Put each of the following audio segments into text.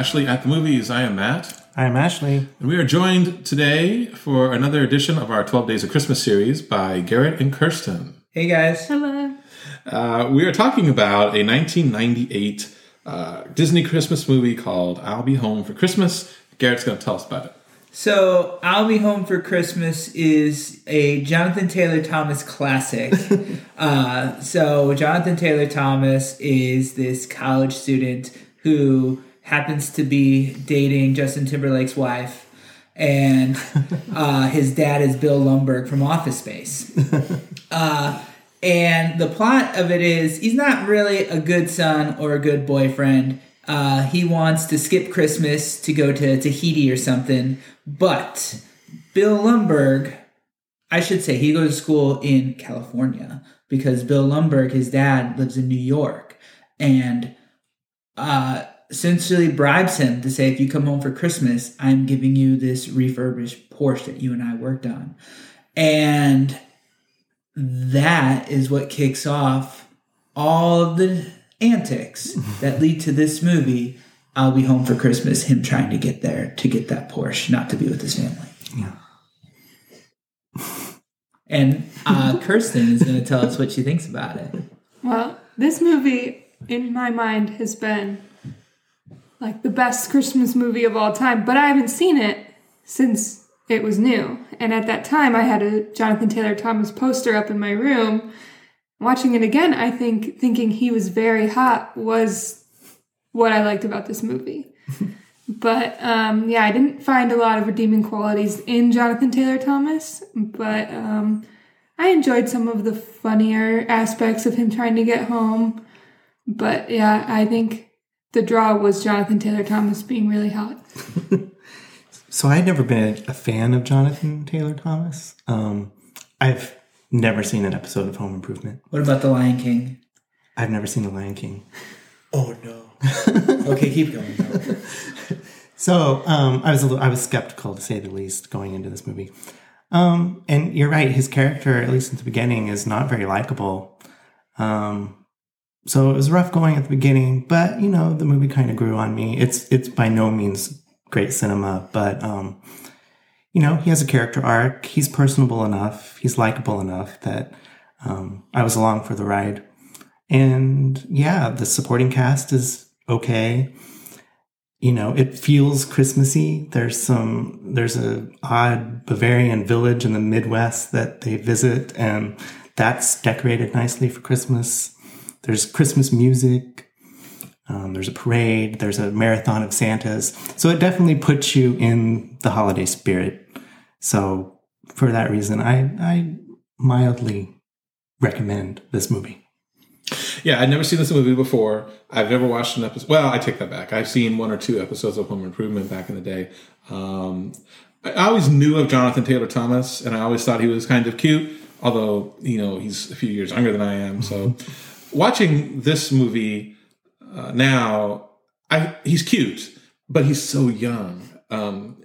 Ashley at the Movies. I am Matt. I'm Ashley. And we are joined today for another edition of our 12 Days of Christmas series by Garrett and Kirsten. Hey guys. Hello. Uh, we are talking about a 1998 uh, Disney Christmas movie called I'll Be Home for Christmas. Garrett's going to tell us about it. So, I'll Be Home for Christmas is a Jonathan Taylor Thomas classic. uh, so, Jonathan Taylor Thomas is this college student who happens to be dating Justin Timberlake's wife, and uh, his dad is Bill Lumbergh from Office Space. Uh, and the plot of it is he's not really a good son or a good boyfriend. Uh, he wants to skip Christmas to go to Tahiti or something, but Bill Lumbergh, I should say, he goes to school in California because Bill Lumbergh, his dad, lives in New York, and uh, essentially bribes him to say, if you come home for Christmas, I'm giving you this refurbished Porsche that you and I worked on. And that is what kicks off all of the antics that lead to this movie. I'll be home for Christmas. Him trying to get there to get that Porsche, not to be with his family. Yeah. And uh, Kirsten is going to tell us what she thinks about it. Well, this movie, in my mind, has been like the best Christmas movie of all time, but I haven't seen it since it was new. And at that time, I had a Jonathan Taylor Thomas poster up in my room. Watching it again, I think thinking he was very hot was what I liked about this movie. but um, yeah, I didn't find a lot of redeeming qualities in Jonathan Taylor Thomas, but um, I enjoyed some of the funnier aspects of him trying to get home. But yeah, I think the draw was Jonathan Taylor Thomas being really hot. So I'd never been a fan of Jonathan Taylor Thomas. Um, I've never seen an episode of Home Improvement. What about The Lion King? I've never seen The Lion King. Oh no. okay, keep going. So um, I was a little, I was skeptical to say the least going into this movie. Um, and you're right, his character, at least at the beginning, is not very likable. Um, so it was rough going at the beginning, but you know the movie kind of grew on me. It's it's by no means great cinema, but um, you know he has a character arc. He's personable enough. He's likable enough that um, I was along for the ride. And yeah, the supporting cast is okay you know it feels christmassy there's some there's a odd bavarian village in the midwest that they visit and that's decorated nicely for christmas there's christmas music um, there's a parade there's a marathon of santas so it definitely puts you in the holiday spirit so for that reason i i mildly recommend this movie Yeah, I'd never seen this movie before. I've never watched an episode. Well, I take that back. I've seen one or two episodes of Home Improvement back in the day. Um, I always knew of Jonathan Taylor Thomas, and I always thought he was kind of cute. Although you know he's a few years younger than I am, so watching this movie uh, now, I he's cute, but he's so young. Um,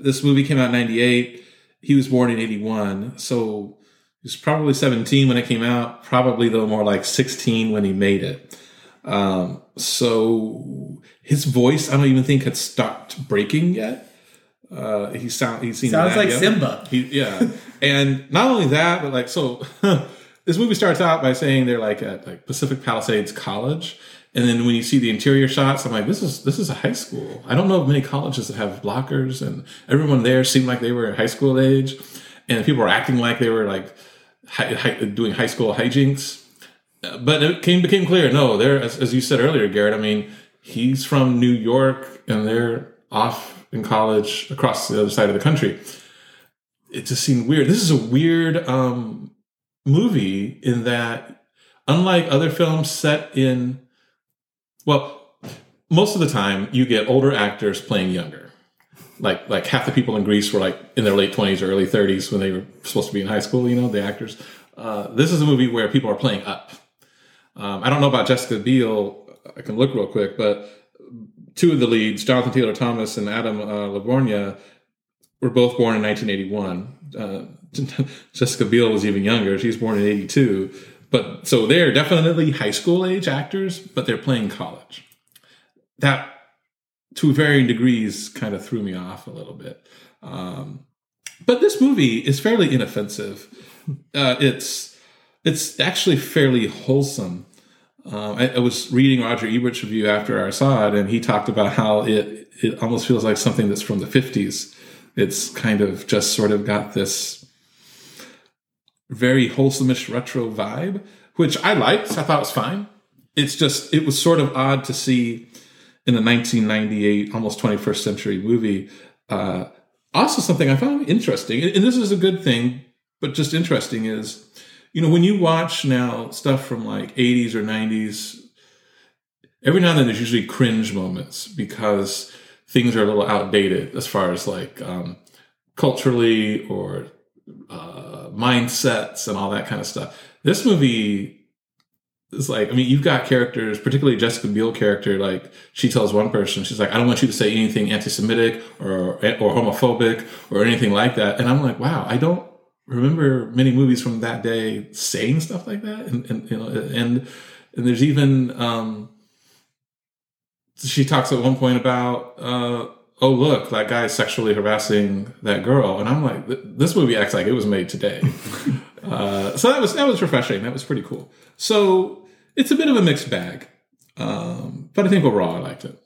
this movie came out in '98. He was born in '81, so he was probably 17 when it came out. Probably though more like 16 when he made it. Um, so his voice, I don't even think had stopped breaking yet. Uh, he sound he seemed Sounds like young. Simba. He, yeah, and not only that, but like so, this movie starts out by saying they're like at like Pacific Palisades College, and then when you see the interior shots, I'm like, this is this is a high school. I don't know of many colleges that have lockers, and everyone there seemed like they were high school age, and people were acting like they were like hi, hi, doing high school hijinks. But it came became clear, no, they're as, as you said earlier, Garrett. I mean, he's from New York, and they're off in college across the other side of the country it just seemed weird. This is a weird um, movie in that, unlike other films set in, well, most of the time you get older actors playing younger. Like like half the people in Grease were like in their late twenties or early thirties when they were supposed to be in high school. You know, the actors. Uh, this is a movie where people are playing up. Um, I don't know about Jessica Biel. I can look real quick, but two of the leads, Jonathan Taylor Thomas and Adam uh, were both born in 1981. Uh, Jessica Biel was even younger; she's born in '82. But so they're definitely high school age actors, but they're playing college. That to varying degrees, kind of threw me off a little bit. Um, but this movie is fairly inoffensive. Uh, it's it's actually fairly wholesome. Um, I, I, was reading Roger Ebert's review after I saw it, and he talked about how it it almost feels like something that's from the fifties. It's kind of just sort of got this very wholesomeish retro vibe, which I liked. I thought it was fine. It's just it was sort of odd to see in a 1998, almost 21st century movie. Uh, also, something I found interesting, and this is a good thing, but just interesting is, you know, when you watch now stuff from like 80s or 90s, every now and then there's usually cringe moments because things are a little outdated as far as like um, culturally or uh, mindsets and all that kind of stuff. This movie is like, I mean, you've got characters, particularly Jessica Biel character. Like, she tells one person, she's like, "I don't want you to say anything anti-Semitic or or homophobic or anything like that." And I'm like, wow, I don't remember many movies from that day saying stuff like that. And, and you know, and and there's even um, she talks at one point about. Uh, oh look that guy's sexually harassing that girl. And i'm like this movie acts like it was made today. Uh, so that was that was refreshing. That was pretty cool. So it's a bit of a mixed bag um, but i think overall i liked it.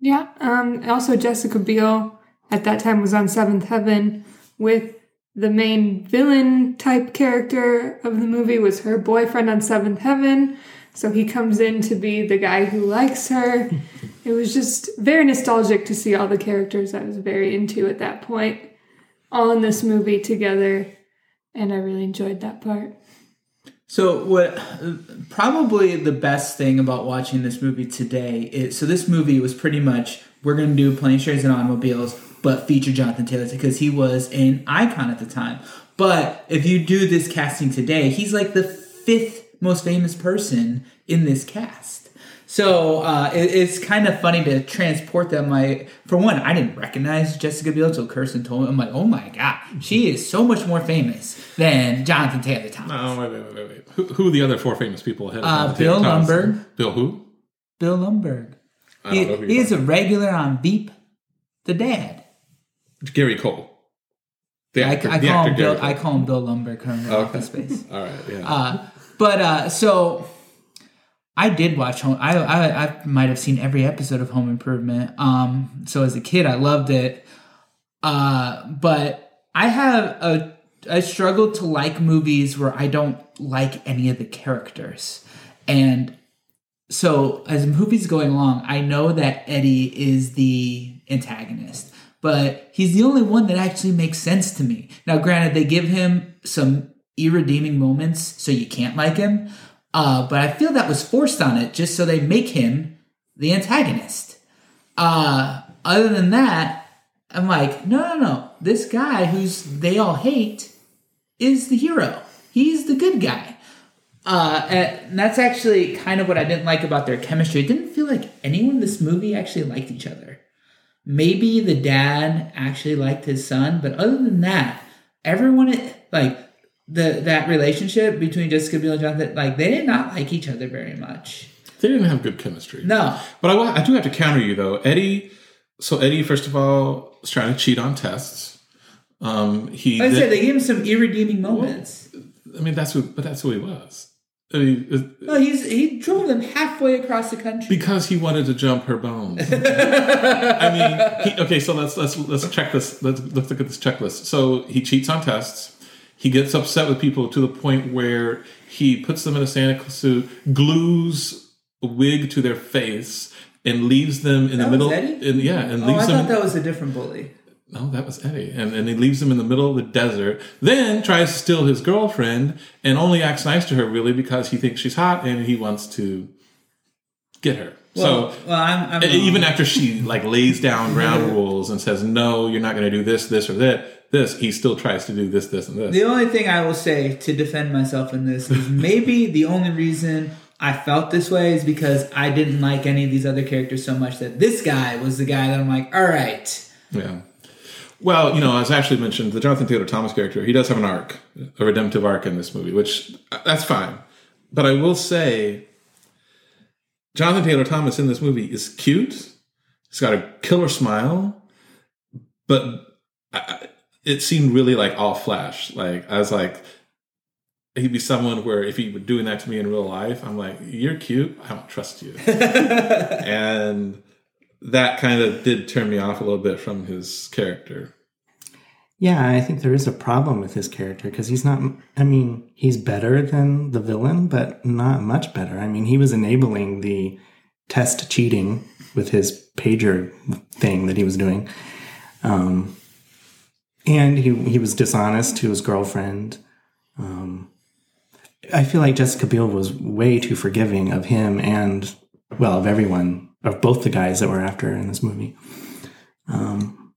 Yeah um, also jessica biel at that time was on seventh heaven with the main villain type character of the movie was her boyfriend on seventh heaven so he comes in to be the guy who likes her. it was just very nostalgic to see all the characters I was very into at that point all in this movie together. And I really enjoyed that part. So what probably the best thing about watching this movie today is so this movie was pretty much we're going to do planes, trains, and automobiles, but feature Jonathan Taylor because he was an icon at the time. But if you do this casting today, he's like the fifth most famous person in this cast. So uh, it, it's kind of funny to transport them. Like for one, I didn't recognize Jessica Biel until Kirsten told me. I'm like, oh my god, she is so much more famous than Jonathan Taylor Thomas. No, wait, wait, wait, wait. Who, who are the other four famous people ahead of uh, Bill Lumbergh. Bill who? Bill Lumbergh. He, he is a regular on Veep. The dad. Gary Cole. The actor, I, I call him Bill. I call him Bill Lumbergh currently. Okay. Office Space. All right. Yeah. Uh, but uh, so I did watch Home. I, I I might have seen every episode of Home Improvement. Um, so as a kid, I loved it. Uh, but I have a I struggle to like movies where I don't like any of the characters, and so as the movie's going along, I know that Eddie is the antagonist, but he's the only one that actually makes sense to me. Now, granted, they give him some irredeeming moments, so you can't like him. Uh, but I feel that was forced on it just so they make him the antagonist. Uh, other than that, I'm like, no, no, no. This guy who's they all hate is the hero. He's the good guy. Uh, and that's actually kind of what I didn't like about their chemistry. It didn't feel like anyone in this movie actually liked each other. Maybe the dad actually liked his son, but other than that, everyone like the that relationship between Jessica Biel and Jonathan, like they did not like each other very much. They didn't have good chemistry. No, but I, I do have to counter you though, Eddie. So Eddie, first of all, was trying to cheat on tests. Um, he. Like I said they gave him some irredeeming moments. Well, I mean, that's who, but that's who he was. I mean, uh, no, he's he drove them halfway across the country because he wanted to jump her bones. I mean, he, okay, so let's let's let's check this. Let's let's look at this checklist. So he cheats on tests. He gets upset with people to the point where he puts them in a Santa Claus suit, glues a wig to their face, and leaves them in that the middle. And, yeah, and oh, leaves I them. thought that was a different bully. No, that was Eddie. And, and he leaves them in the middle of the desert. Then tries to steal his girlfriend and only acts nice to her really because he thinks she's hot and he wants to get her. Well, so well, I'm, I'm even after she like lays down ground rules and says no, you're not going to do this, this, or that this, he still tries to do this, this, and this. The only thing I will say to defend myself in this is maybe the only reason I felt this way is because I didn't like any of these other characters so much that this guy was the guy that I'm like, all right. Yeah. Well, you know, as Ashley mentioned, the Jonathan Taylor Thomas character, he does have an arc, a redemptive arc in this movie, which uh, that's fine. But I will say, Jonathan Taylor Thomas in this movie is cute, He's got a killer smile, but I- it seemed really like all flash. Like I was like, he'd be someone where if he were doing that to me in real life, I'm like, you're cute. I don't trust you. and that kind of did turn me off a little bit from his character. Yeah, I think there is a problem with his character because he's not. I mean, he's better than the villain, but not much better. I mean, he was enabling the test cheating with his pager thing that he was doing, um, and he he was dishonest to his girlfriend. Um, I feel like Jessica Biel was way too forgiving of him and well of everyone of both the guys that we're after in this movie. Um,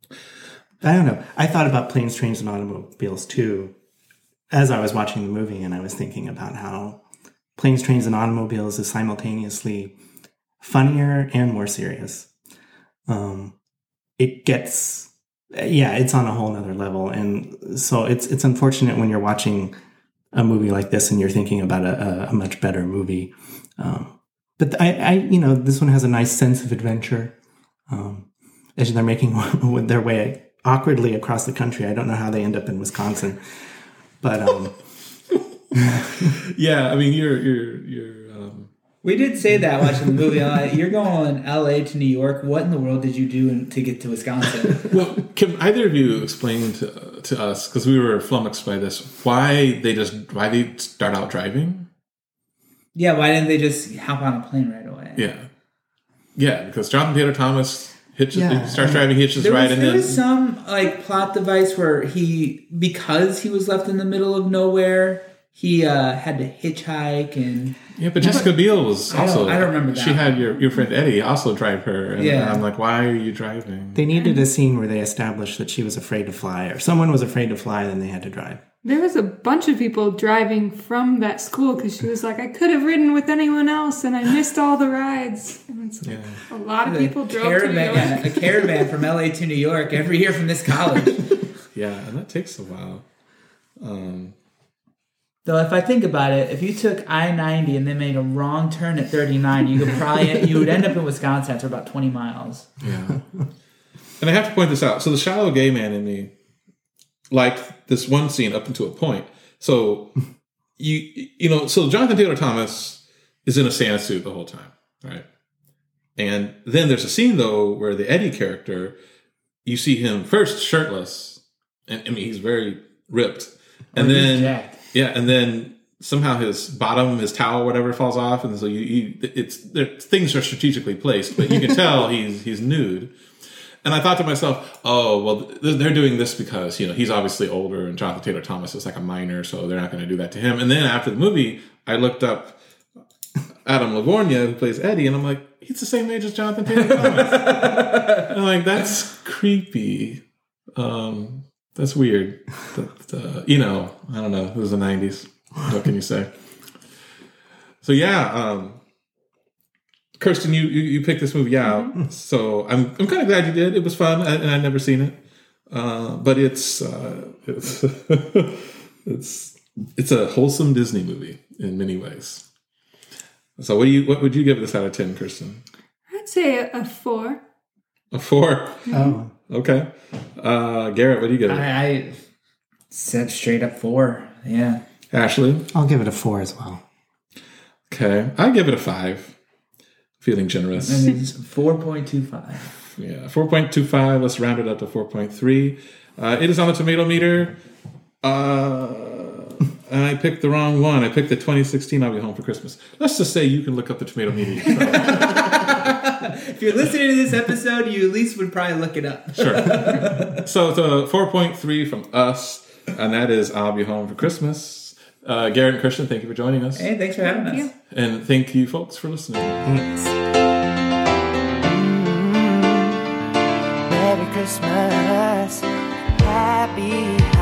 I don't know. I thought about planes, trains, and automobiles too as I was watching the movie, and I was thinking about how planes, trains, and automobiles is simultaneously funnier and more serious. Um, it gets, yeah, it's on a whole nother level, and so it's it's unfortunate when you're watching a movie like this and you're thinking about a, a, much better movie. Um, but I, I, you know, this one has a nice sense of adventure. Um, as they're making their way awkwardly across the country. I don't know how they end up in Wisconsin, but um, Yeah, I mean, you're you're you're. Um, We did say that watching the movie. uh, You're going L.A. to New York. What in the world did you do in, to get to Wisconsin? well, can either of you explain to to us because we were flummoxed by this why they just why they start out driving? Yeah, why didn't they just hop on a plane right away? Yeah, yeah, because Jonathan Taylor Thomas hitches Yeah, starts driving, hitches There, right, was, and there then was some like plot device where he, because he was left in the middle of nowhere, he uh, had to hitchhike and yeah, but Jessica Biel was I don't- also. I don't remember She that. had your your friend Eddie also drive her, and Yeah. I'm like, why are you driving? they needed a scene where they established that she was afraid to fly, or someone was afraid to fly, then they had to drive. There was a bunch of people driving from that school because she was like, I could have ridden with anyone else and I missed all the rides. And it's like, a lot of people drove to New York. a caravan from L.A. to New York every year from this college. Yeah, and that takes a while. Um, Though, if I think about it, if you took I ninety and then made a wrong turn at thirty nine, you could probably you would end up in Wisconsin after about twenty miles. Yeah. and I have to point this out. So the shallow gay man in me liked this one scene up until a point. So you you know, so Jonathan Taylor Thomas is in a Santa suit the whole time, right? And then there's a scene though where the Eddie character, you see him first shirtless, and I mean he's very ripped, and Or then yeah, and then somehow his bottom, his towel, whatever, falls off, and so you, you it's there, things are strategically placed, but you can tell he's he's nude. And I thought to myself, oh well, th- they're doing this because you know he's obviously older, and Jonathan Taylor Thomas is like a minor, so they're not going to do that to him. And then after the movie, I looked up Adam Lavorgna, who plays Eddie, and I'm like, he's the same age as Jonathan Taylor Thomas. I'm like, that's creepy. Um, that's weird. Uh, you know, I don't know. It was the '90s. What can you say? So yeah, um, Kirsten, you, you you picked this movie out, so I'm I'm kind of glad you did. It was fun, and and I'd never seen it, uh, but it's uh, it's it's it's a wholesome Disney movie in many ways. So what do you what would you give this out of ten, Kirsten? I'd say a, a four. A four. Oh, Okay. Uh, Garrett, what do you give it? I, I said straight up four. Yeah. Ashley. I'll give it a four as well. Okay, I give it a five. Feeling generous. And it's four point two five. Yeah, four point two five. Let's round it up to four point three. Uh, it is on the tomato meter. Uh, I picked the wrong one. I picked the 2016 I'll Be Home for Christmas. Let's just say you can look up the tomato meter. If you're listening to this episode, you at least would probably look it up. sure. So it's a 4.3 from us, and that is I'll Be Home for Christmas. Uh, Garrett and Kirsten, thank you for joining us. Hey, thanks for having Thank us. you. And thank you, folks, for listening. Thanks. Merry Christmas, Happy